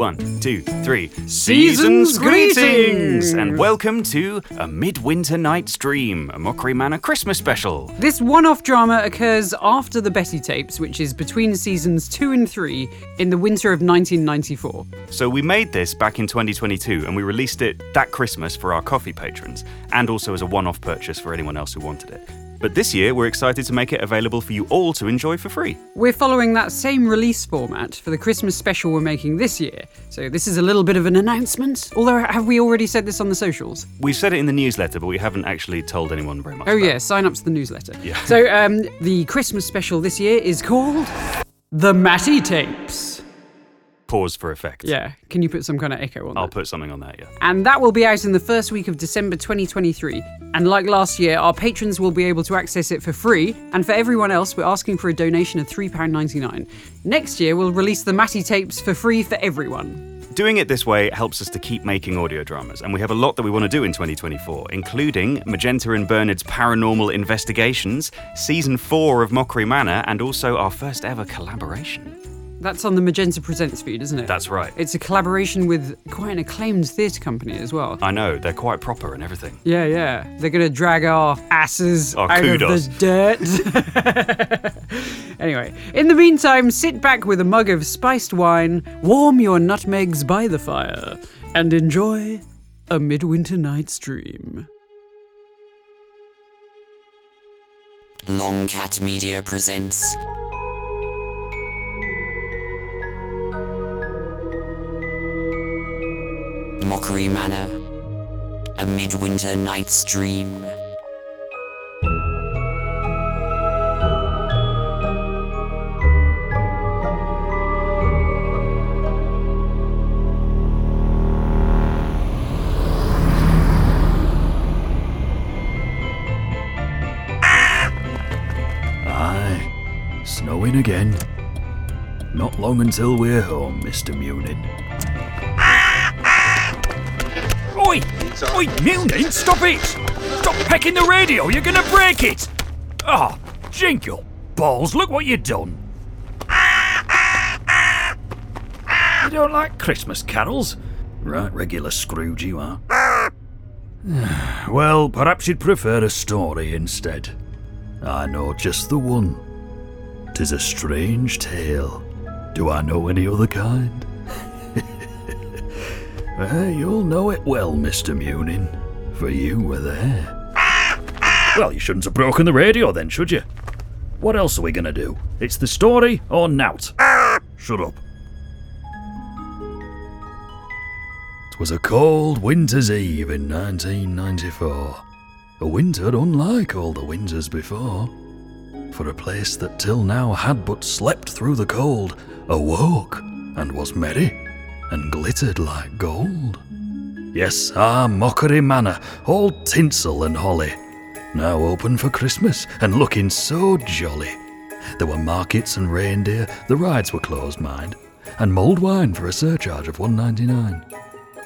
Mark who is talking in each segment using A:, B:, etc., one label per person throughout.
A: One, two, three.
B: Season's greetings!
A: And welcome to A Midwinter Night's Dream, a Mockery Manor Christmas special.
B: This one off drama occurs after the Betty tapes, which is between seasons two and three in the winter of 1994.
A: So we made this back in 2022 and we released it that Christmas for our Ko-Fi patrons and also as a one off purchase for anyone else who wanted it. But this year, we're excited to make it available for you all to enjoy for free.
B: We're following that same release format for the Christmas special we're making this year. So this is a little bit of an announcement. Although, have we already said this on the socials?
A: We've said it in the newsletter, but we haven't actually told anyone very much.
B: Oh,
A: about
B: yeah, sign up to the newsletter.
A: Yeah.
B: So um, the Christmas special this year is called The Matty Tapes.
A: Pause for effect.
B: Yeah, can you put some kind of echo on that?
A: I'll
B: that?
A: put something on that, yeah.
B: and that will be out in the first week of December 2023. And like last year, our patrons will be able to access it for free, and for everyone else, we're asking for a donation of £3.99. Next year, we'll release the Matty tapes for free for everyone.
A: Doing it this way helps us to keep making audio dramas, and we have a lot that we want to do in 2024, including Magenta and Bernard's Paranormal Investigations, Season 4 of Mockery Manor, and also our first ever collaboration.
B: That's on the Magenta Presents feed, isn't it?
A: That's right.
B: It's a collaboration with quite an acclaimed theatre company as well.
A: I know, they're quite proper and everything.
B: Yeah, yeah. They're going to drag our asses
A: Our
B: out
A: kudos.
B: of the dirt. anyway, in the meantime, sit back with a mug of spiced wine, warm your nutmegs by the fire, and enjoy a midwinter night's dream.
C: Longcat Media presents Mockery Manor A Midwinter Night's Dream.
D: Snowing again. Not long until we're home, Mr. Munin.
E: Oi! Oi, Munin, stop it! Stop pecking the radio, you're gonna break it! Ah, jingle balls, look what you've done! You don't like Christmas carols?
D: Right regular Scrooge you are.
E: Well, perhaps you'd prefer a story instead.
D: I know just the one. Tis a strange tale. Do I know any other kind? Eh, you'll know it well, Mr. Munin, for you were there.
E: Well, you shouldn't have broken the radio then, should you? What else are we gonna do? It's the story or nout? Shut up.
D: It was a cold winter's eve in 1994. A winter unlike all the winters before. For a place that till now had but slept through the cold awoke and was merry and glittered like gold. Yes, our Mockery Manor, all tinsel and holly, now open for Christmas and looking so jolly. There were markets and reindeer, the rides were closed, mind, and mulled wine for a surcharge of one ninety nine.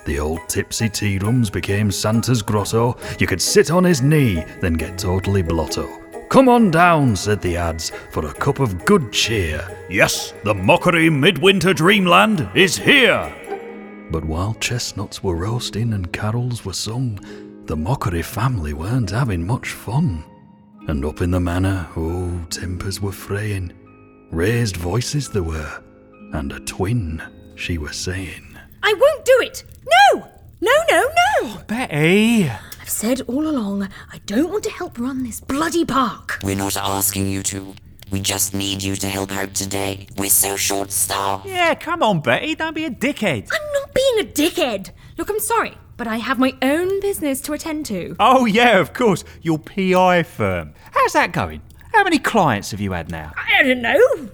D: The old tipsy tea rooms became Santa's grotto. You could sit on his knee, then get totally blotto. Come on down, said the ads, for a cup of good cheer.
E: Yes, the Mockery Midwinter Dreamland is here!
D: But while chestnuts were roasting and carols were sung, the Mockery family weren't having much fun. And up in the manor, oh, tempers were fraying. Raised voices there were, and a twin, she was saying.
F: I won't do it! No! No, no, no!
E: Betty!
F: I've said all along, I don't want to help run this bloody park.
C: We're not asking you to. We just need you to help out today. We're so short staffed.
G: Yeah, come on, Betty, don't be a dickhead.
F: I'm not being a dickhead. Look, I'm sorry, but I have my own business to attend to.
G: Oh, yeah, of course, your PI firm. How's that going? How many clients have you had now?
F: I don't know.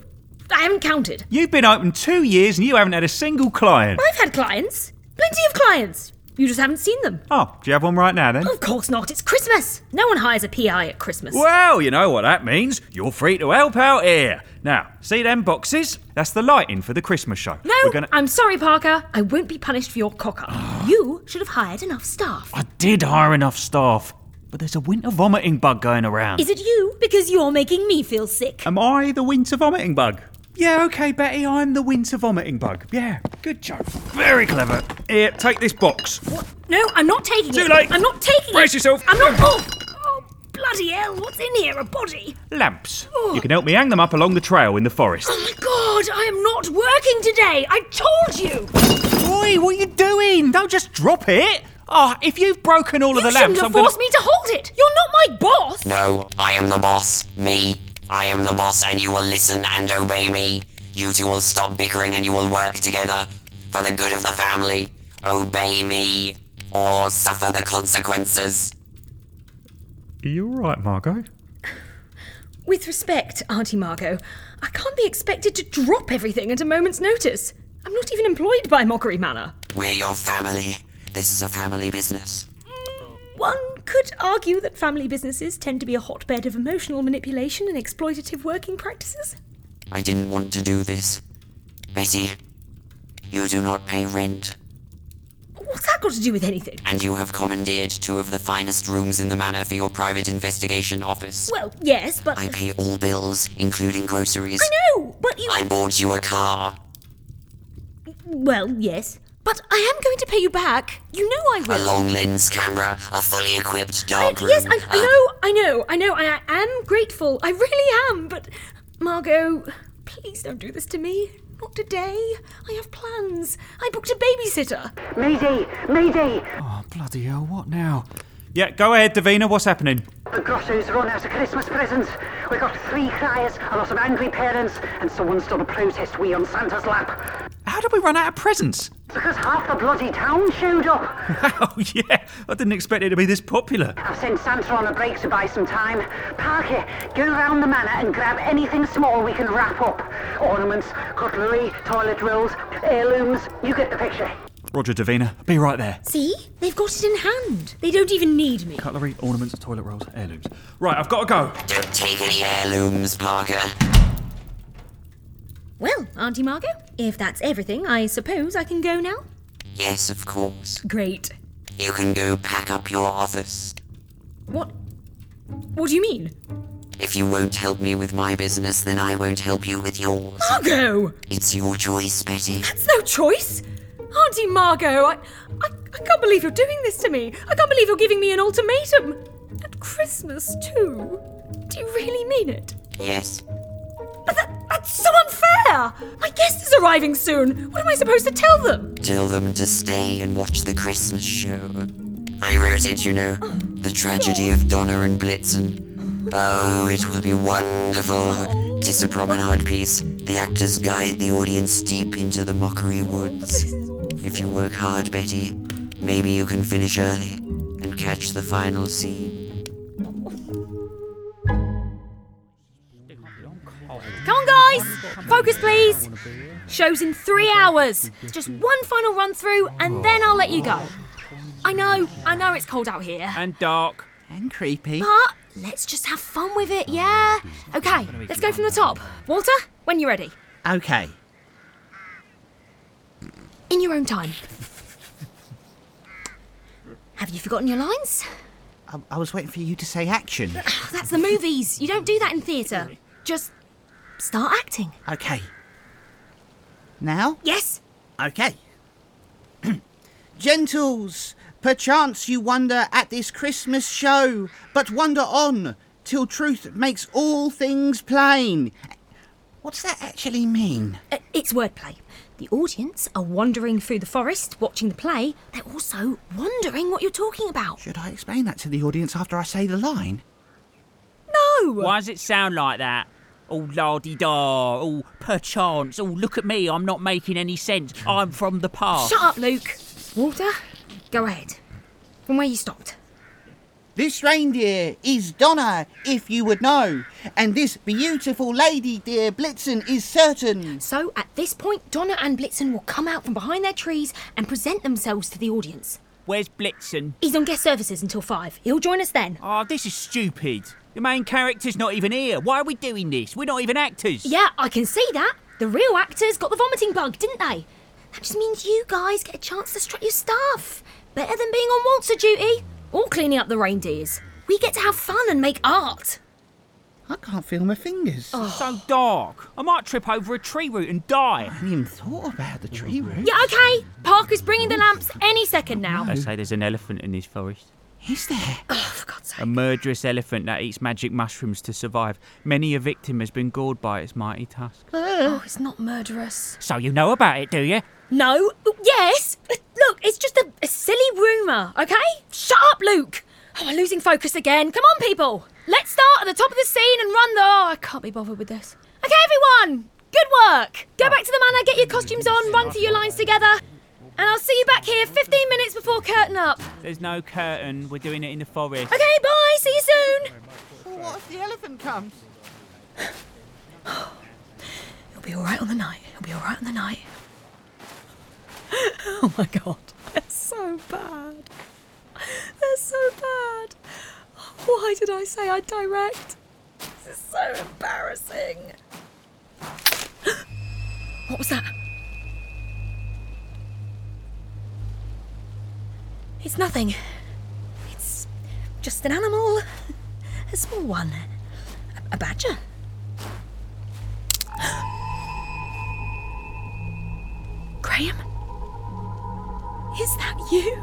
F: I haven't counted.
G: You've been open two years and you haven't had a single client.
F: I've had clients. Plenty of clients. You just haven't seen them.
G: Oh, do you have one right now then?
F: Of course not. It's Christmas. No one hires a PI at Christmas.
G: Well, you know what that means. You're free to help out here. Now, see them boxes? That's the lighting for the Christmas show.
F: No,
G: We're gonna.
F: I'm sorry, Parker. I won't be punished for your cock up. Ah. you should have hired enough staff.
G: I did hire enough staff, but there's a winter vomiting bug going around.
F: Is it you? Because you're making me feel sick.
G: Am I the winter vomiting bug? Yeah, okay, Betty, I'm the winter vomiting bug. Yeah, good joke. Very clever. Here, take this box. What?
F: No, I'm not taking
G: Too
F: it.
G: late.
F: I'm not taking
G: Brace
F: it.
G: Brace yourself.
F: I'm not. Oh, oh, bloody hell! What's in here? A body?
G: Lamps. You can help me hang them up along the trail in the forest.
F: Oh my god! I am not working today. I told you.
G: Oi, what are you doing? Don't just drop it. Ah, if you've broken all of
F: You
G: the
F: shouldn't
G: lamps,
F: have
G: I'm gonna.
F: forced me to hold it. You're not my boss.
C: No, I am the boss. Me. I am the boss, and you will listen and obey me. You two will stop bickering and you will work together for the good of the family. Obey me, or suffer the consequences.
G: Are you alright, Margot?
F: With respect, Auntie Margot, I can't be expected to drop everything at a moment's notice. I'm not even employed by Mockery Manor.
C: We're your family. This is a family business.
F: One could argue that family businesses tend to be a hotbed of emotional manipulation and exploitative working practices.
C: I didn't want to do this. Betty, you do not pay rent,
F: What's that got to do with anything?
C: and you have commandeered two of the finest rooms in the manor for your private investigation office.
F: Well, yes, but
C: I pay all bills, including groceries.
F: I know, but you.
C: I bought you a car.
F: Well, yes, but I am going to pay you back. You know I will.
C: A long lens camera, a fully equipped
F: I-
C: room.
F: yes, I know, I know, I know, and I am grateful. I really am, but Margot, please don't do this to me. Not today. I have plans. I booked a babysitter.
H: Mayday! Mayday!
G: Oh, bloody hell, what now? Yeah, go ahead, Davina, what's happening?
H: The grocers run out of Christmas presents. We've got three criers, a lot of angry parents, and someone's done a protest wee on Santa's lap.
G: How did we run out of presents?
H: Because half the bloody town showed up.
G: oh, yeah, I didn't expect it to be this popular.
H: I've sent Santa on a break to buy some time. Parker, go round the manor and grab anything small we can wrap up. Ornaments, cutlery, toilet rolls, heirlooms. You get the picture.
G: Roger, Davina, be right there.
F: See? They've got it in hand. They don't even need me.
G: Cutlery, ornaments, toilet rolls, heirlooms. Right, I've got to go.
C: Don't take any heirlooms, Parker.
F: Well, Auntie Margot, if that's everything, I suppose I can go now?
C: Yes, of course.
F: Great.
C: You can go pack up your office.
F: What? What do you mean?
C: If you won't help me with my business, then I won't help you with yours.
F: Margot!
C: It's your choice, Betty.
F: That's no choice! Auntie Margot, I, I, I can't believe you're doing this to me. I can't believe you're giving me an ultimatum. At Christmas, too. Do you really mean it?
C: Yes.
F: But that, that's so unfair! My guest is arriving soon. What am I supposed to tell them?
C: Tell them to stay and watch the Christmas show. I wrote it, you know. The tragedy of Donna and Blitzen. Oh, it will be wonderful. Tis a promenade piece. The actors guide the audience deep into the mockery woods. If you work hard, Betty, maybe you can finish early and catch the final scene.
F: Come on, guys! Focus, please! Show's in three hours. It's just one final run through, and then I'll let you go. I know, I know it's cold out here.
G: And dark.
I: And creepy.
F: But let's just have fun with it, yeah? Okay, let's go from the top. Walter, when you're ready.
I: Okay.
F: In your own time. Have you forgotten your lines?
I: I, I was waiting for you to say action.
F: That's the movies. You don't do that in theatre. Just start acting.
I: Okay. Now?
F: Yes?
I: Okay. Gentles, perchance you wonder at this Christmas show, but wonder on till truth makes all things plain. What's that actually mean?
F: Uh, it's wordplay. The audience are wandering through the forest watching the play. They're also wondering what you're talking about.
I: Should I explain that to the audience after I say the line?
F: No!
J: Why does it sound like that? Oh, la di da. Oh, perchance. Oh, look at me. I'm not making any sense. I'm from the past.
F: Shut up, Luke. Walter, go ahead. From where you stopped.
I: This reindeer is Donna, if you would know. And this beautiful lady, dear Blitzen, is certain.
F: So at this point, Donna and Blitzen will come out from behind their trees and present themselves to the audience.
J: Where's Blitzen?
F: He's on guest services until five. He'll join us then.
J: Oh, this is stupid. The main character's not even here. Why are we doing this? We're not even actors.
F: Yeah, I can see that. The real actors got the vomiting bug, didn't they? That just means you guys get a chance to strut your stuff. Better than being on waltzer duty or cleaning up the reindeers. We get to have fun and make art.
I: I can't feel my fingers.
J: It's so dark. I might trip over a tree root and die.
I: I hadn't even thought about the tree root.
F: Yeah, okay. Parker's bringing the lamps any second now.
J: They say there's an elephant in this forest.
I: Is there?
F: Oh, for God's sake.
J: A murderous elephant that eats magic mushrooms to survive. Many a victim has been gored by its mighty tusk.
F: Oh, it's not murderous.
J: So you know about it, do you?
F: No. Yes. Look, it's just a, a silly rumour, okay? Shut up, Luke. Oh, I'm losing focus again. Come on, people. Let's start at the top of the scene and run the. Oh, I can't be bothered with this. Okay, everyone. Good work. Go back to the manor, get your costumes on, run through your lines together. And I'll see you back here 15 minutes before curtain up.
J: There's no curtain. We're doing it in the forest.
F: Okay, bye. See you soon.
I: Well, what if the elephant comes?
F: It'll be all right on the night. It'll be all right on the night. Oh my god, they're so bad. They're so bad. Why did I say I'd direct? This is so embarrassing. What was that? It's nothing. It's just an animal. A small one. A, a badger. Graham? Is that you?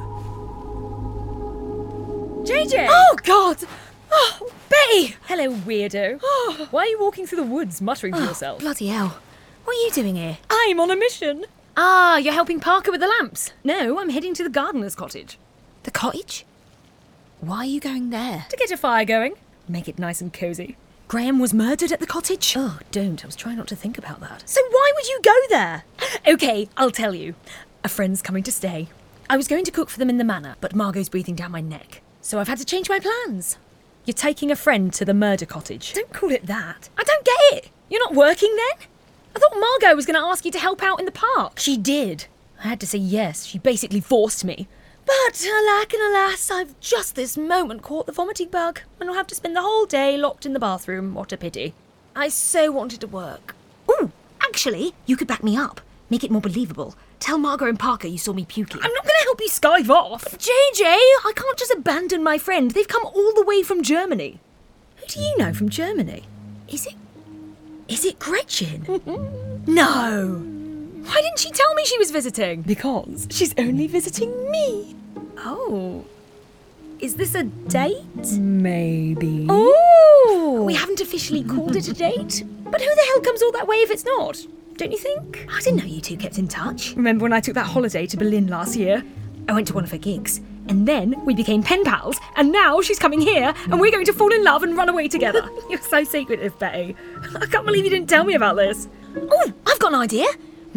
F: JJ! Oh, God! Oh, Betty!
K: Hello, weirdo. Why are you walking through the woods muttering to
F: Oh,
K: yourself?
F: bloody hell. What are you doing here?
K: I'm on a mission.
F: Ah, you're helping Parker with the lamps.
K: No, I'm heading to the gardener's cottage
F: The cottage? Why are you going there?
K: to get a fire going. Make it nice and cozy.
F: Graham was murdered at the cottage?
K: Oh, don't. I was trying not to think about that. So why would you go there? Okay, I'll tell you. A friend's coming to stay. I was going to cook for them in the manor, but Margot's breathing down my neck. So I've had to change my plans. You're taking a friend to the murder cottage. Don't call it that. I don't get it. You're not working then? I thought Margot was going to ask you to help out in the park. She did. I had to say yes. She basically forced me. But uh, alack and alas, I've just this moment caught the vomiting bug, and I'll have to spend the whole day locked in the bathroom. What a pity. I so wanted to work.
F: Ooh, actually, you could back me up. Make it more believable. Tell Margot and Parker you saw me puking.
K: I'm not going to help you skive off. JJ, I can't just abandon my friend. They've come all the way from Germany. Who do you know from Germany?
F: Is it. Is it Gretchen?
K: No. Why didn't she tell me she was visiting? Because she's only visiting me. Oh. Is this a date? Maybe. Oh!
F: we haven't officially called it a date.
K: But who the hell comes all that way if it's not? Don't you think?
F: I didn't know you two kept in touch.
K: Remember when I took that holiday to Berlin last year?
F: I went to one of her gigs.
K: And then we became pen pals, and now she's coming here, and we're going to fall in love and run away together. You're so secretive, Betty. I can't believe you didn't tell me about this.
F: Oh, I've got an idea.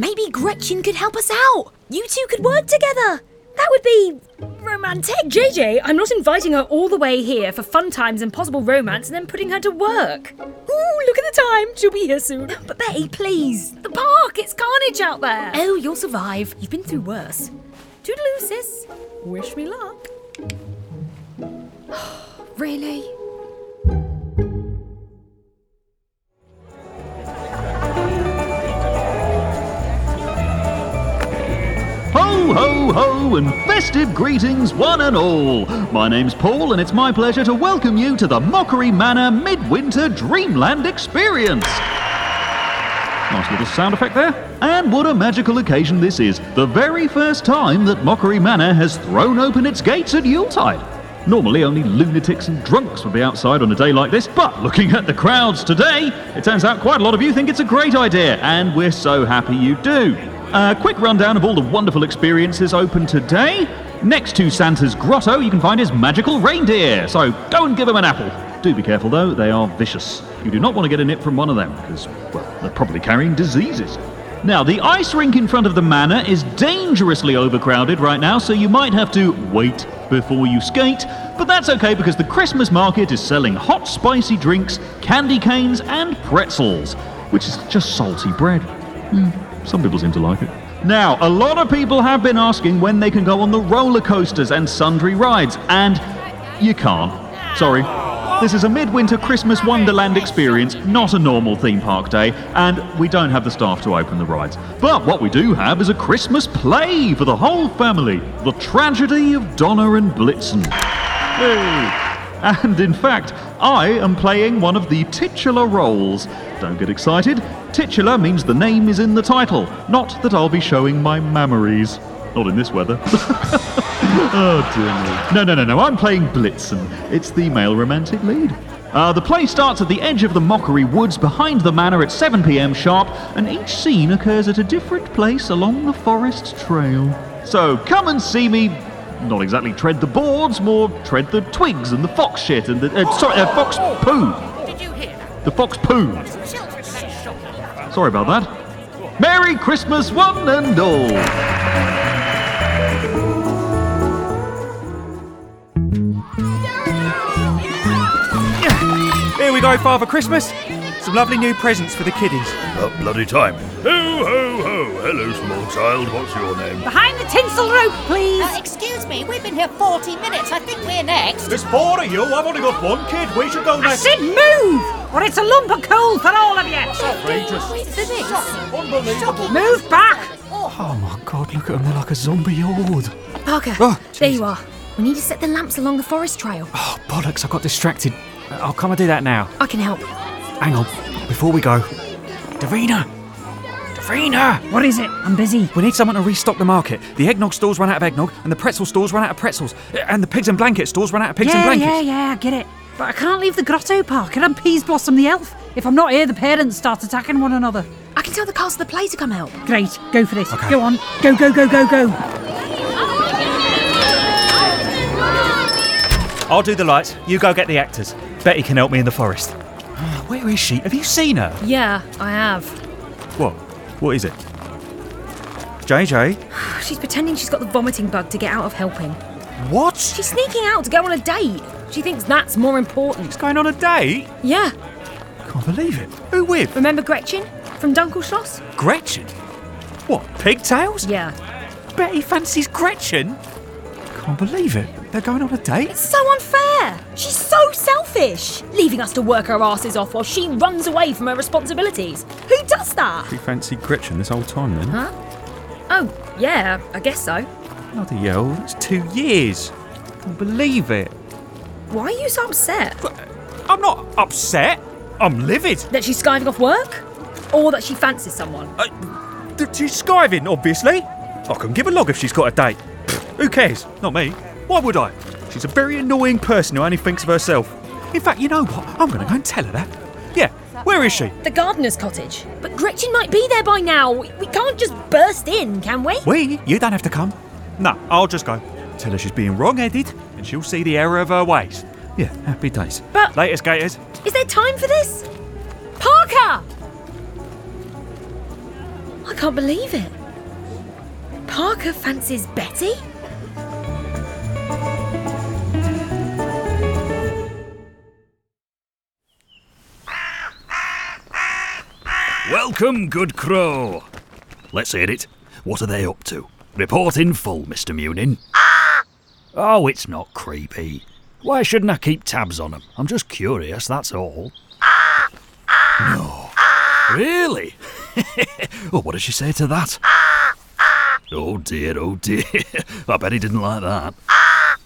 F: Maybe Gretchen could help us out. You two could work together.
K: That would be romantic. JJ, I'm not inviting her all the way here for fun times and possible romance and then putting her to work. Ooh, look at the time. She'll be here soon.
F: But Betty, please.
K: The park, it's carnage out there.
F: Oh, you'll survive. You've been through worse.
K: Toodaloo, sis. Wish me luck.
F: Really?
L: Ho, ho, and festive greetings, one and all. My name's Paul, and it's my pleasure to welcome you to the Mockery Manor Midwinter Dreamland Experience. Nice little sound effect there. And what a magical occasion this is. The very first time that Mockery Manor has thrown open its gates at Yuletide. Normally, only lunatics and drunks would be outside on a day like this, but looking at the crowds today, it turns out quite a lot of you think it's a great idea, and we're so happy you do. A quick rundown of all the wonderful experiences open today. Next to Santa's grotto, you can find his magical reindeer, so go and give him an apple. Do be careful though, they are vicious. You do not want to get a nip from one of them, because, well, they're probably carrying diseases. Now, the ice rink in front of the manor is dangerously overcrowded right now, so you might have to wait before you skate, but that's okay because the Christmas market is selling hot, spicy drinks, candy canes, and pretzels, which is just salty bread. Hmm, some people seem to like it. Now, a lot of people have been asking when they can go on the roller coasters and sundry rides, and you can't. Sorry. This is a midwinter Christmas Wonderland experience, not a normal theme park day, and we don't have the staff to open the rides. But what we do have is a Christmas play for the whole family The Tragedy of Donna and Blitzen. And in fact, I am playing one of the titular roles. Don't get excited. Titular means the name is in the title, not that I'll be showing my mammaries. Not in this weather. oh dear me. No, no, no, no. I'm playing Blitzen. It's the male romantic lead. Uh, the play starts at the edge of the Mockery Woods behind the manor at 7 pm sharp, and each scene occurs at a different place along the forest trail. So come and see me. Not exactly tread the boards, more tread the twigs and the fox shit and the. Uh, sorry, uh, fox poo.
J: Did you hear that?
L: The fox poo.
J: Children say shocking.
L: Sorry about that. Merry Christmas, one and all.
G: Here we go, Father Christmas. Some lovely new presents for the kiddies.
D: About bloody time. Ho, ho, ho. Hello, small child. What's your name?
M: Behind the tinsel rope, please.
N: Uh, excuse me, we've been here 40 minutes. I think we're next.
G: There's four of you. I've only got one kid. We should go
M: I
G: next.
M: said move, or it's a lump of coal for all of you. Outrageous!
G: Unbelievable.
M: Move back.
G: Oh my god, look at them. They're like a zombie horde.
F: Parker,
G: Oh,
F: there you are. We need to set the lamps along the forest trail.
G: Oh, bollocks. I got distracted. I'll come and do that now.
F: I can help.
G: Hang on. Before we go. Davina! Davina!
M: What is it? I'm busy.
G: We need someone to restock the market. The eggnog stores run out of eggnog, and the pretzel stores run out of pretzels, and the pigs and blanket stores run out of pigs and
M: yeah,
G: blankets.
M: yeah, yeah, I get it. But I can't leave the grotto park and I'm Peaseblossom the elf. If I'm not here, the parents start attacking one another.
F: I can tell the cast of the play to come help.
M: Great, go for this.
G: Okay.
M: Go on. Go, go, go, go, go.
G: I'll do the lights. You go get the actors. Betty can help me in the forest. Where is she? Have you seen her?
F: Yeah, I have.
G: What? What is it? JJ?
F: She's pretending she's got the vomiting bug to get out of helping.
G: What?
F: She's sneaking out to go on a date. She thinks that's more important.
G: She's going on a date?
F: Yeah.
G: Can't believe it. Who with?
F: Remember Gretchen from Dunkelschloss?
G: Gretchen? What? Pigtails?
F: Yeah.
G: Betty fancies Gretchen? Can't believe it. They're going on a date?
F: So unfair. She's so selfish, leaving us to work our asses off while she runs away from her responsibilities. Who does that?
G: She fancied Gretchen this whole time then?
F: Huh? Oh, yeah, I guess so.
G: Bloody hell, that's two years. I can't believe it.
F: Why are you so upset?
G: I'm not upset. I'm livid.
F: That she's skiving off work? Or that she fancies someone?
G: Uh, Th- She's skiving, obviously. I couldn't give a log if she's got a date. Who cares? Not me. Why would I? She's a very annoying person who only thinks of herself. In fact, you know what? I'm going to go and tell her that. Yeah, where is she?
F: The gardener's cottage. But Gretchen might be there by now. We we can't just burst in, can we?
G: We? You don't have to come. No, I'll just go. Tell her she's being wrong-headed, and she'll see the error of her ways. Yeah, happy days.
F: But-
G: Later, skaters.
F: Is there time for this? Parker! I can't believe it. Parker fancies Betty?
D: Welcome, good crow. Let's hear it. What are they up to? Report in full, Mr. Munin. Oh, it's not creepy. Why shouldn't I keep tabs on them? I'm just curious, that's all. No. Really? oh, what did she say to that? Oh dear, oh dear. I bet he didn't like that.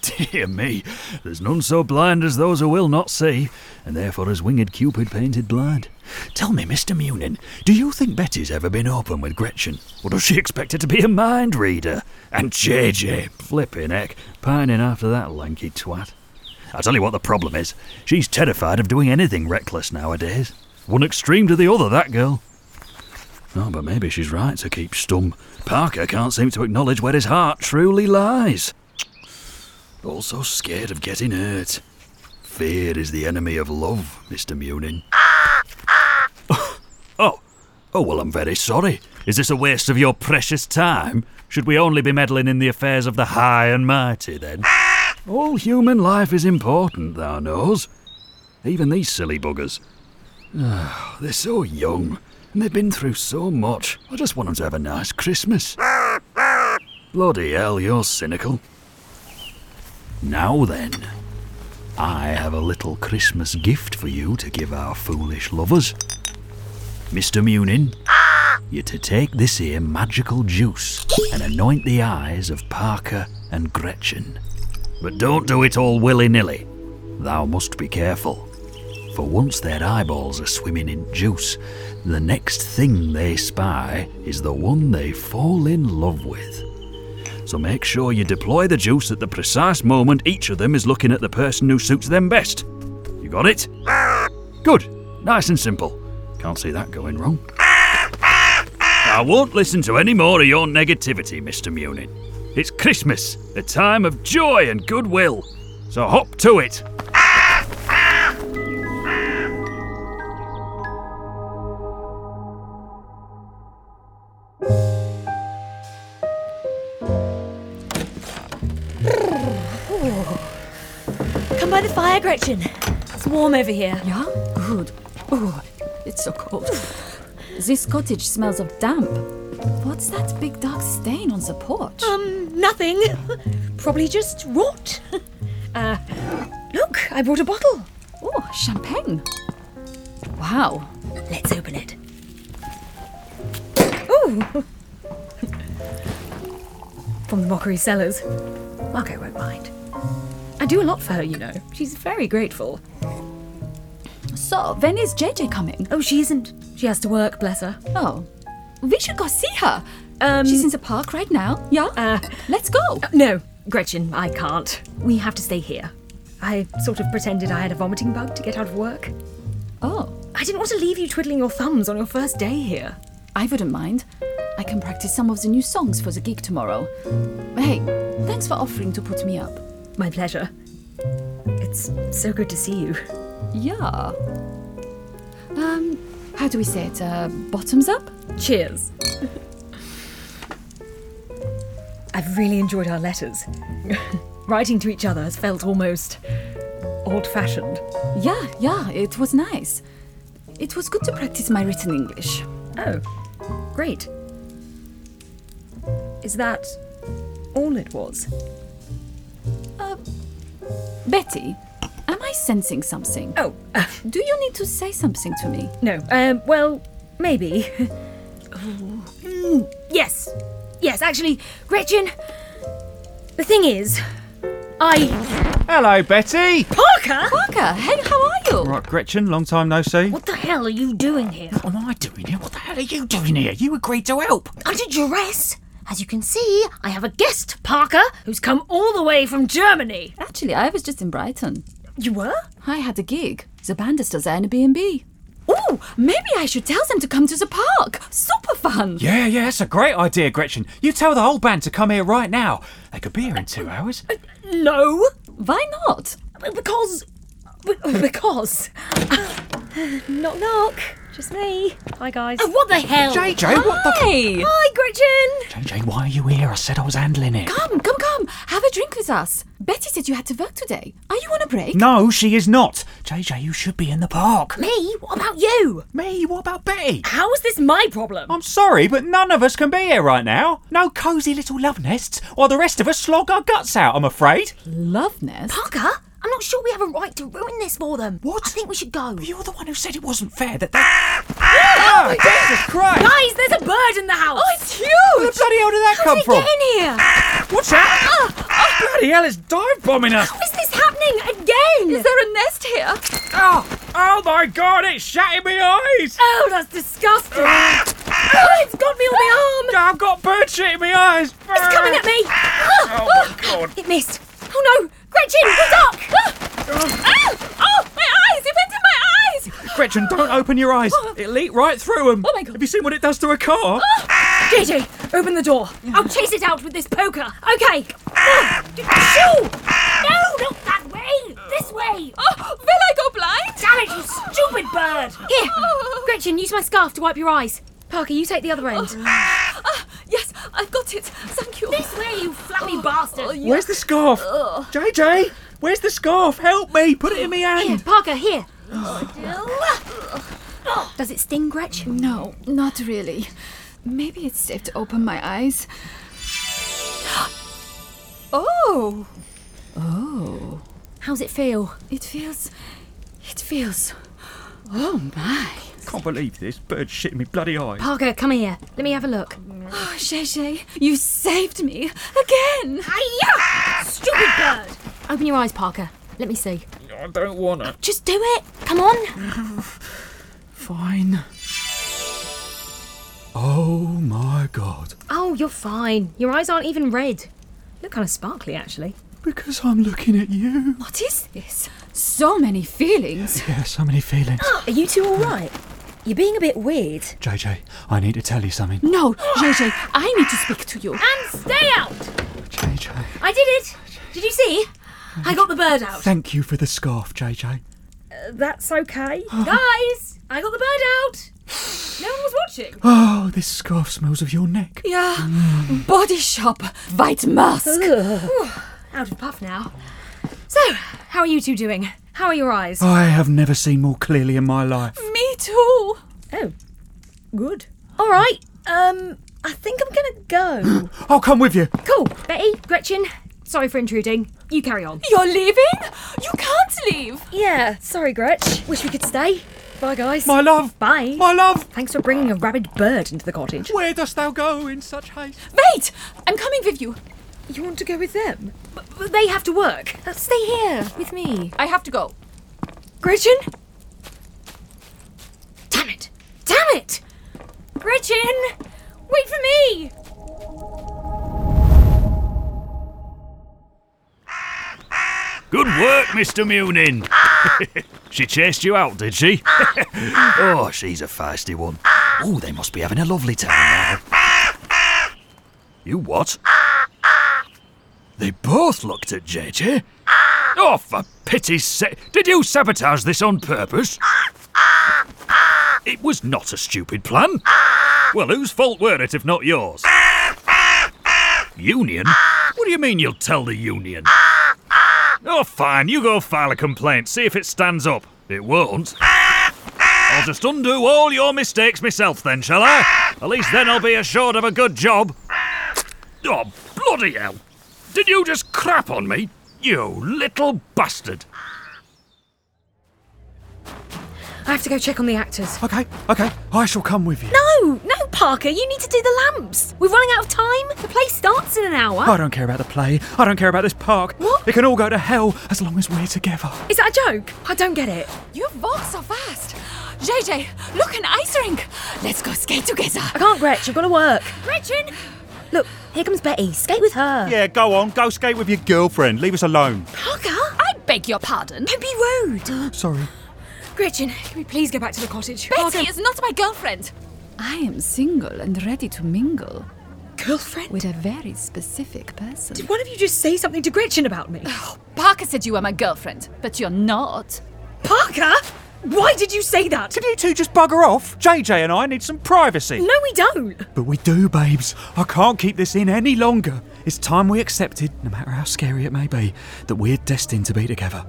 D: Dear me, there's none so blind as those who will not see, and therefore as winged Cupid painted blind. Tell me, Mr. Munin, do you think Betty's ever been open with Gretchen? Or does she expect her to be a mind reader? And JJ, flipping heck, pining after that lanky twat. I'll tell you what the problem is. She's terrified of doing anything reckless nowadays. One extreme to the other, that girl. Oh, but maybe she's right to keep stum. Parker can't seem to acknowledge where his heart truly lies. Also scared of getting hurt. Fear is the enemy of love, Mr. Munin. oh, oh, well, I'm very sorry. Is this a waste of your precious time? Should we only be meddling in the affairs of the high and mighty, then? All human life is important, thou knows. Even these silly buggers. Ah, they're so young, and they've been through so much. I just want them to have a nice Christmas. Bloody hell, you're cynical. Now then, I have a little Christmas gift for you to give our foolish lovers. Mr. Munin, you're to take this here magical juice and anoint the eyes of Parker and Gretchen. But don't do it all willy nilly. Thou must be careful. For once their eyeballs are swimming in juice, the next thing they spy is the one they fall in love with. So make sure you deploy the juice at the precise moment each of them is looking at the person who suits them best. You got it? Good. Nice and simple. Can't see that going wrong. I won't listen to any more of your negativity, Mr. Munin. It's Christmas, a time of joy and goodwill. So hop to it.
F: Come by the fire, Gretchen. It's warm over here.
O: Yeah? Good. Oh, it's so cold. This cottage smells of damp. What's that big dark stain on the porch?
F: Um, nothing. Probably just rot. Uh, look, I brought a bottle.
O: Oh, champagne. Wow.
F: Let's open it. Ooh. From the Mockery Cellars. Margot won't mind. I do a lot for her, you know. She's very grateful.
O: So, when is JJ coming?
F: Oh, she isn't. She has to work, bless her.
O: Oh. We should go see her.
F: Um,
O: She's in the park right now. Yeah?
F: Uh,
O: Let's go.
F: no, Gretchen, I can't. We have to stay here. I sort of pretended I had a vomiting bug to get out of work.
O: Oh.
F: I didn't want to leave you twiddling your thumbs on your first day here.
O: I wouldn't mind. I can practice some of the new songs for the gig tomorrow. Hey, thanks for offering to put me up.
F: My pleasure. It's so good to see you.
O: Yeah. Um, how do we say it? Uh, bottoms up?
F: Cheers. I've really enjoyed our letters. Writing to each other has felt almost old fashioned.
O: Yeah, yeah, it was nice. It was good to practice my written English.
F: Oh, great. Is that all it was?
O: Betty, am I sensing something?
F: Oh, uh,
O: do you need to say something to me?
F: No, um, well, maybe. Mm, yes, yes, actually, Gretchen, the thing is, I.
G: Hello, Betty.
F: Parker!
O: Parker, hey, how are you?
G: Right, Gretchen, long time no see.
F: What the hell are you doing here?
P: What am I doing here? What the hell are you doing here? You agreed to help.
F: Under duress? As you can see, I have a guest, Parker, who's come all the way from Germany.
O: Actually, I was just in Brighton.
F: You were?
O: I had a gig. The band is still there in a B&B. Oh, maybe I should tell them to come to the park. Super fun.
G: Yeah, yeah, that's a great idea, Gretchen. You tell the whole band to come here right now. They could be here in two hours.
F: Uh, no,
O: Why not?
F: because. Because. knock, knock. Just me. Hi, guys. Oh, what the hell?
G: JJ, what the?
O: Hey,
F: Hi, Gretchen.
P: JJ, why are you here? I said I was handling it.
O: come, come, come. Have a drink with us. Betty said you had to work today. Are you on a break?
G: No, she is not.
P: JJ, you should be in the park.
F: Me? What about you?
P: Me? What about Betty?
F: How is this my problem?
G: I'm sorry, but none of us can be here right now. No cosy little love nests, or the rest of us slog our guts out, I'm afraid.
O: Love nest.
F: Parker, I'm not sure we have a right to ruin this for them.
P: What?
F: I think we should go.
P: You're the one who said it wasn't fair that they.
G: Oh, Jesus Christ!
F: Guys, there's a bird in the house.
O: Oh, it's huge.
G: Where the bloody hell did that
F: How
G: come
F: did it
G: from?
F: get in here?
G: What's that? Ah! bloody hell, it's dive bombing us!
F: How is this happening again?
O: Is there a nest here?
G: Oh, oh my god, it's shut in my eyes!
F: Oh, that's disgusting. oh, it's got me on my arm.
G: I've got bird shit in my eyes!
F: It's coming at me.
G: Oh my god!
F: It missed. Oh no, Gretchen, ah! the duck.
O: Ah! Oh, my eyes! It went in my eyes!
G: Gretchen, don't open your eyes. Ah! It'll eat right through them.
O: Oh my God.
G: Have you seen what it does to a car? Ah!
F: JJ, open the door. I'll chase it out with this poker. Okay. Oh, shoo! No, not that way. This way.
O: Oh, will I go blind?
F: Damn it, you stupid bird. Here, Gretchen, use my scarf to wipe your eyes. Parker, you take the other end.
O: Ah, yes, I've got it. Thank you.
F: This way, you flappy bastard.
G: Where's the scarf? JJ, where's the scarf? Help me! Put it in my
F: Here,
G: hand.
F: Parker, here. Does it sting, Gretchen?
O: No, not really. Maybe it's safe to open my eyes. oh! Oh.
F: How's it feel?
O: It feels. It feels. Oh my.
G: Can't believe this. Bird shit in me bloody eyes.
F: Parker, come here. Let me have a look. Mm.
O: Oh, Shay Shay, you saved me again.
F: Hiya! Stupid bird! Open your eyes, Parker. Let me see.
G: I don't want to.
F: Just do it. Come on.
G: Fine. Oh my god.
F: Oh, you're fine. Your eyes aren't even red. Look kind of sparkly, actually.
G: Because I'm looking at you.
O: What is this? So many feelings.
G: Yeah, so many feelings.
K: Are you two all right? You're being a bit weird.
G: JJ, I need to tell you something.
O: No, JJ, I need to speak to you.
F: And stay out!
G: JJ.
F: I did it! Did you see? I got the bird out.
G: Thank you for the scarf, JJ.
K: Uh, that's okay.
F: Guys, I got the bird out! No one was watching.
G: Oh, this scarf smells of your neck.
O: Yeah. Body shop, White Musk.
F: Whew, out of puff now. So, how are you two doing? How are your eyes?
G: I have never seen more clearly in my life.
O: Me too.
K: Oh, good. All right. Um, I think I'm gonna go.
G: I'll come with you.
F: Cool. Betty, Gretchen, sorry for intruding. You carry on.
O: You're leaving? You can't leave.
K: Yeah, sorry, Gretch.
F: Wish we could stay. Bye, guys.
G: My love.
K: Bye.
G: My love.
K: Thanks for bringing a rabid bird into the cottage.
G: Where dost thou go in such haste?
O: Wait! I'm coming with you.
K: You want to go with them?
F: But, but they have to work. Uh, Stay here with me.
O: I have to go.
F: Gretchen? Damn it! Damn it! Gretchen! Wait for me!
E: Good work, Mr. Munin. she chased you out, did she?
D: oh, she's a feisty one. Oh, they must be having a lovely time now. You what? They both looked at JJ.
E: Oh, for pity's sake. Did you sabotage this on purpose? It was not a stupid plan. Well, whose fault were it if not yours? Union? What do you mean you'll tell the union? Oh, fine, you go file a complaint, see if it stands up. It won't. I'll just undo all your mistakes myself then, shall I? At least then I'll be assured of a good job. Oh, bloody hell. Did you just crap on me? You little bastard.
F: I have to go check on the actors.
G: Okay, okay. I shall come with you.
F: No, no, Parker, you need to do the lamps. We're running out of time. The play starts in an hour.
G: I don't care about the play. I don't care about this park.
F: What?
G: It can all go to hell as long as we're together.
F: Is that a joke? I don't get it.
O: You walk so fast. JJ, look, an ice rink. Let's go skate together.
K: I can't, Gretch. I've got to work.
F: Gretchen!
K: Look, here comes Betty. Skate with her.
G: Yeah, go on. Go skate with your girlfriend. Leave us alone.
F: Parker?
O: I beg your pardon.
F: Don't be rude.
G: Sorry.
F: Gretchen, can we please go back to the cottage?
O: Betty
F: Parker-
O: is not my girlfriend. I am single and ready to mingle
F: Girlfriend?
O: with a very specific person.
K: Did one of you just say something to Gretchen about me?
O: Parker said you were my girlfriend, but you're not.
K: Parker? Why did you say that?
G: Can you two just bugger off? JJ and I need some privacy.
K: No, we don't.
G: But we do, babes. I can't keep this in any longer. It's time we accepted, no matter how scary it may be, that we're destined to be together.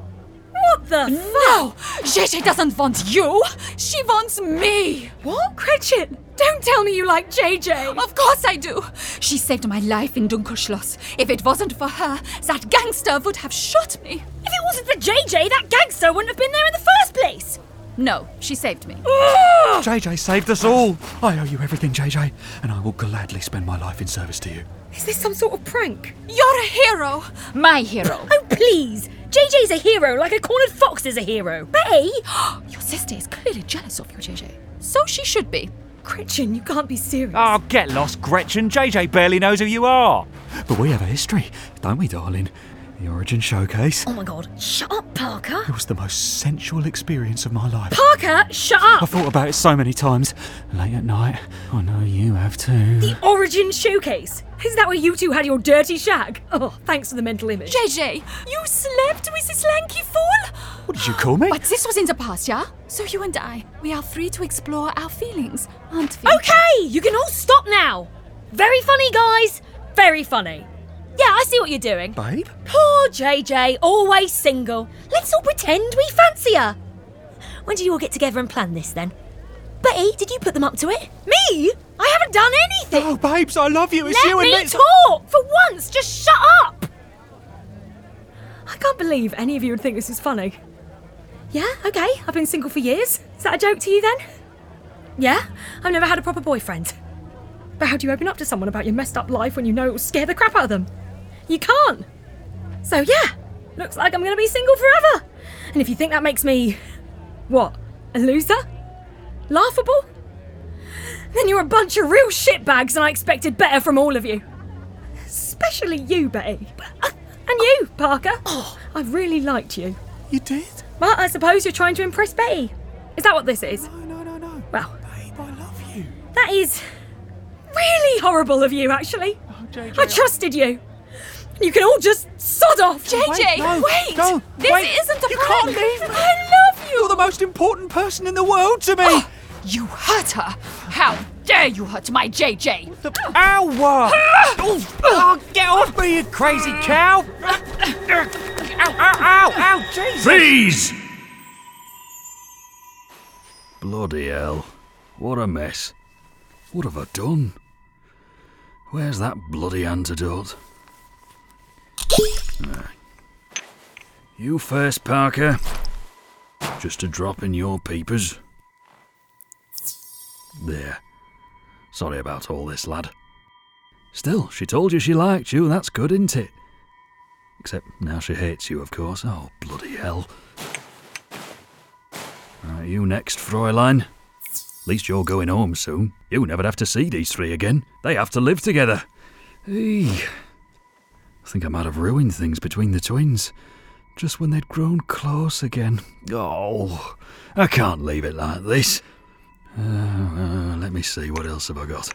K: What the
O: No! JJ doesn't want you! She wants me!
K: What?
O: Gretchen! Don't tell me you like JJ! Of course I do! She saved my life in Dunkelschloss. If it wasn't for her, that gangster would have shot me.
K: If it wasn't for JJ, that gangster wouldn't have been there in the first place.
O: No, she saved me. Ah!
G: JJ saved us all. I owe you everything, JJ, and I will gladly spend my life in service to you.
K: Is this some sort of prank?
O: You're a hero! My hero!
K: Oh, please. JJ's a hero like a cornered fox is a hero. Betty!
O: Your sister is clearly jealous of you, JJ. So she should be.
K: Gretchen, you can't be serious.
G: Oh, get lost, Gretchen. JJ barely knows who you are. But we have a history, don't we, darling? The Origin Showcase.
K: Oh my god. Shut up, Parker.
G: It was the most sensual experience of my life.
K: Parker, shut up!
G: I've thought about it so many times. Late at night. I know you have too.
K: The Origin Showcase. Is that where you two had your dirty shag? Oh, thanks for the mental image.
O: JJ, you slept with this lanky fool?
G: What did you call me?
O: But this was in the past, yeah? So you and I, we are free to explore our feelings, aren't we?
K: Okay, you can all stop now.
F: Very funny, guys. Very funny. Yeah, I see what you're doing.
G: Babe?
F: Poor JJ, always single. Let's all pretend we fancy her. When do you all get together and plan this then? Betty, did you put them up to it? Me? I haven't done anything.
G: Oh, babes, I love you. It's
F: Let
G: you and
F: me
G: let's-
F: talk for once. Just shut up. I can't believe any of you would think this is funny. Yeah, okay. I've been single for years. Is that a joke to you then? Yeah, I've never had a proper boyfriend. But how do you open up to someone about your messed up life when you know it will scare the crap out of them? You can't. So yeah, looks like I'm gonna be single forever. And if you think that makes me what? A loser? Laughable? Then you're a bunch of real shitbags and I expected better from all of you. Especially you, Betty. And you, Parker. Oh, I really liked you.
G: You did?
F: But I suppose you're trying to impress Betty. Is that what this is?
G: No, no, no, no.
F: Well,
G: Babe, I love you.
F: that is really horrible of you, actually.
G: Oh, JJ,
F: I trusted you. You can all just sod off.
O: JJ,
G: no,
O: wait!
G: no,
O: this
G: wait.
O: isn't a
G: You
O: prank.
G: can't leave me.
F: I love you.
G: You're the most important person in the world to me.
O: You hurt her! How dare you hurt my JJ!
G: Ow! oh, oh, get off me, you crazy ah. cow! Ah. ow, ow, ow, ow, Jesus!
Q: Freeze!
D: Bloody hell. What a mess. What have I done? Where's that bloody antidote? You first, Parker. Just a drop in your peepers. There. Sorry about all this, lad. Still, she told you she liked you, and that's good, isn't it? Except now she hates you, of course. Oh, bloody hell. Right, you next, Fräulein. At least you're going home soon. You never have to see these three again. They have to live together. Eey. I think I might have ruined things between the twins. Just when they'd grown close again. Oh, I can't leave it like this. Uh, uh, let me see, what else have I got?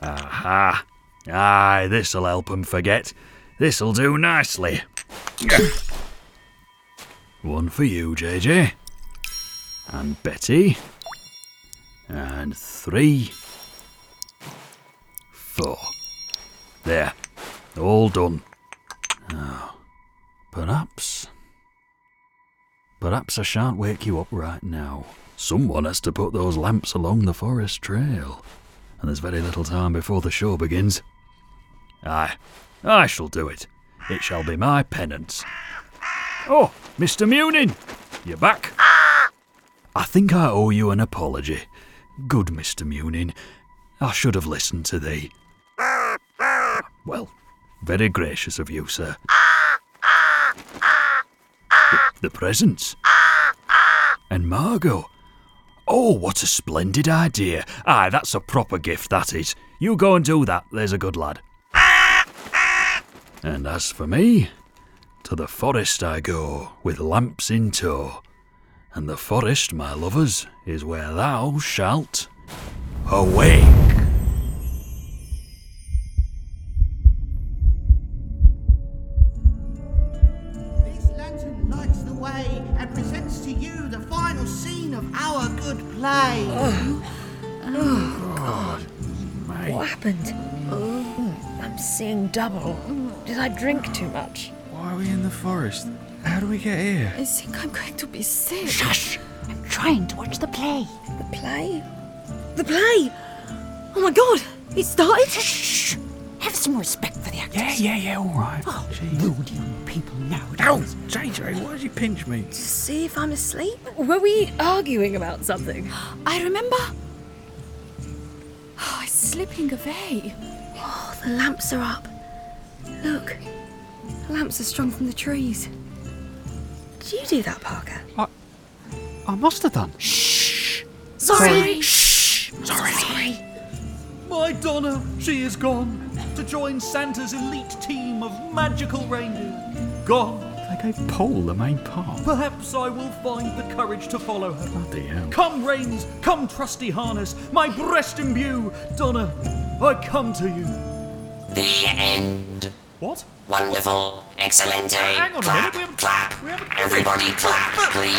D: Aha! Aye, this'll help 'em forget. This'll do nicely. One for you, JJ. And Betty. And three. Four. There. All done. Now, perhaps. Perhaps I shan't wake you up right now. Someone has to put those lamps along the forest trail. And there's very little time before the show begins. Aye, I shall do it. It shall be my penance. Oh, Mr. Munin, you're back? I think I owe you an apology. Good Mr. Munin, I should have listened to thee. Well, very gracious of you, sir. The, the presents. And Margot. Oh, what a splendid idea. Aye, that's a proper gift, that is. You go and do that, there's a good lad. And as for me, to the forest I go, with lamps in tow. And the forest, my lovers, is where thou shalt awake.
I: Good oh, play.
F: Oh, God. What happened? Hmm, I'm seeing double. Did I drink too much?
G: Why are we in the forest? How do we get here?
R: I think I'm going to be sick.
O: Shush! I'm trying to watch the play.
F: The play? The play! Oh my god! It started?
O: Shh! Have some respect for the actors.
G: Yeah, yeah, yeah, all right.
O: Oh, rude young people nowadays.
G: Ow! JJ, why did you pinch me?
F: To see if I'm asleep? Were we arguing about something?
R: I remember. Oh, I'm slipping away.
F: Oh, the lamps are up. Look. The lamps are strung from the trees. Did you do that, Parker?
G: I must have done.
O: Shh!
F: Sorry.
O: Shh!
F: Sorry. Sorry.
L: My Donna, she is gone to join Santa's elite team of magical reindeer. Gone.
G: They gave Paul the main part.
L: Perhaps I will find the courage to follow her.
G: Bloody hell.
L: Come, reins, come, trusty harness, my breast imbue. Donna, I come to you.
C: The end.
L: What?
C: Wonderful. Excellent.
L: Uh, hang on a
C: clap,
L: minute, we haven't-
C: clap.
L: we haven't-
C: Everybody clap, please.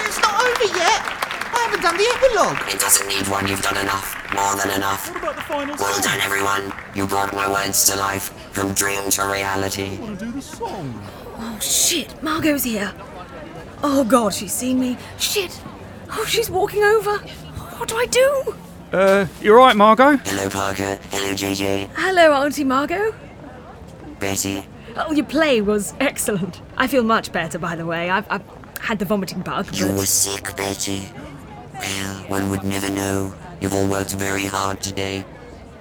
I: It's not over yet. I haven't done the epilogue.
C: It doesn't need one, you've done enough. More than enough.
O: What about the final
C: Well
O: song?
C: done, everyone. You brought my words to life, from dream to reality.
O: I want to do the song.
F: Oh shit, Margot's here. Oh god, she's seen me. Shit. Oh, she's walking over. What do I do?
G: Uh, you alright, Margot?
C: Hello, Parker. Hello, JJ.
F: Hello, Auntie Margot.
C: Betty.
F: Oh, your play was excellent. I feel much better, by the way. I've, I've had the vomiting bug.
C: You were sick, Betty. Well, one would never know. You've all worked very hard today.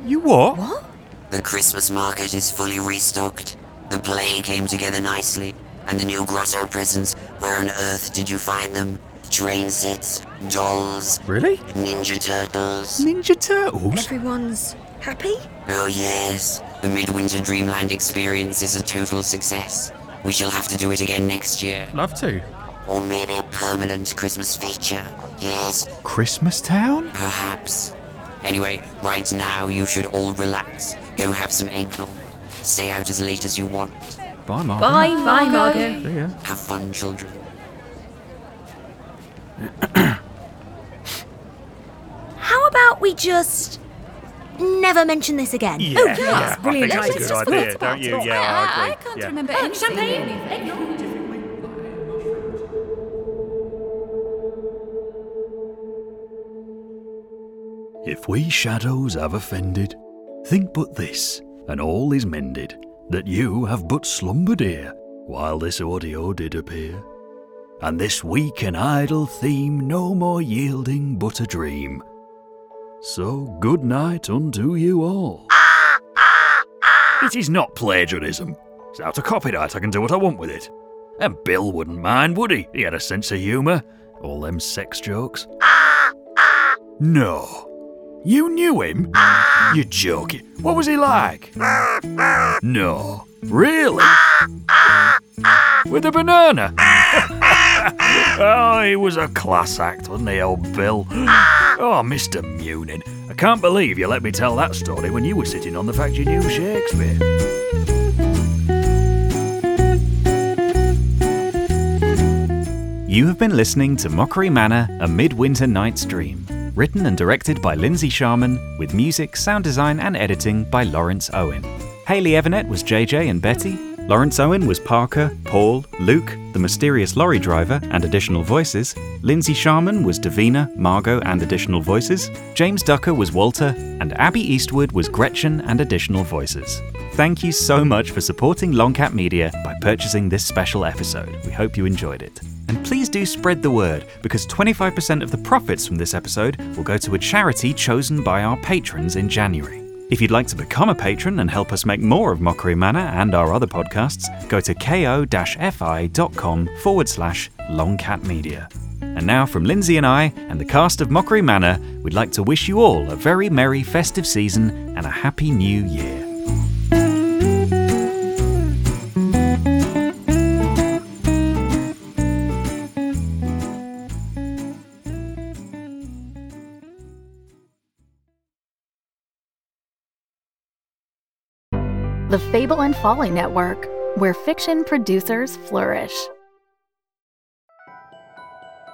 O: You what?
F: What?
C: The Christmas market is fully restocked. The play came together nicely. And the new grotto presents, where on earth did you find them? Train sets, dolls,
O: Really?
C: Ninja Turtles.
O: Ninja Turtles?
F: Everyone's happy?
C: Oh, yes. The Midwinter Dreamland experience is a total success. We shall have to do it again next year.
O: Love to.
C: Or maybe a permanent Christmas feature. Yes,
O: Christmas Town?
C: perhaps. Anyway, right now you should all relax. Go have some eggnog. Stay out as late as you want.
O: Bye, Margot.
F: Bye, bye, Margot.
O: See ya.
C: Have fun, children.
F: How about we just never mention this again?
O: Yeah,
F: oh,
O: yeah,
F: yes,
O: I
F: brilliant
O: think
F: idea.
O: that's a good idea, don't you? Yeah, I agree.
S: I can't
O: Yeah.
S: remember
F: Oh,
S: anything.
F: champagne.
D: If we shadows have offended, think but this, and all is mended, that you have but slumbered here, while this audio did appear. And this weak and idle theme no more yielding but a dream. So good night unto you all. It is not plagiarism. It's out of copyright, I can do what I want with it. And Bill wouldn't mind, would he? He had a sense of humour. All them sex jokes. No. You knew him? You're joking. What was he like? No. Really? With a banana? oh, he was a class act, wasn't he, old Bill? Oh, Mr. Munin. I can't believe you let me tell that story when you were sitting on the fact you knew Shakespeare.
G: You have been listening to Mockery Manor, A Midwinter Night's Dream, written and directed by Lindsay Sharman, with music, sound design, and editing by Lawrence Owen. Hayley Evenett was JJ and Betty. Lawrence Owen was Parker, Paul, Luke, the mysterious lorry driver, and additional voices. Lindsay Sharman was Davina, Margot, and additional voices. James Ducker was Walter, and Abby Eastwood was Gretchen and additional voices. Thank you so much for supporting Longcat Media by purchasing this special episode. We hope you enjoyed it. And please do spread the word because 25% of the profits from this episode will go to a charity chosen by our patrons in January. If you'd like to become a patron and help us make more of Mockery Manor and our other podcasts, go to ko-fi.com forward slash longcatmedia. And now from Lindsay and I and the cast of Mockery Manor, we'd like to wish you all a very merry festive season and a happy new year.
T: The Fable and Folly Network, where fiction producers flourish.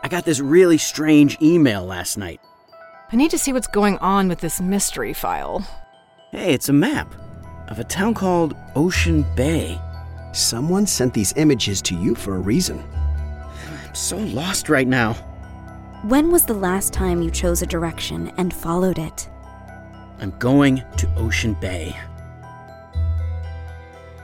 U: I got this really strange email last night.
V: I need to see what's going on with this mystery file.
U: Hey, it's a map of a town called Ocean Bay.
W: Someone sent these images to you for a reason.
U: I'm so lost right now.
X: When was the last time you chose a direction and followed it?
U: I'm going to Ocean Bay.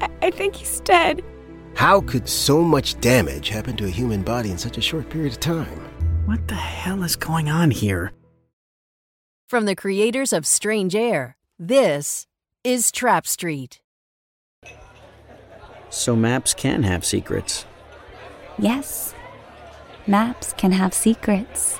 V: I, I think he's dead.
W: How could so much damage happen to a human body in such a short period of time?
U: What the hell is going on here?
Y: From the creators of Strange Air, this is Trap Street.
U: So maps can have secrets.
X: Yes. Maps can have secrets.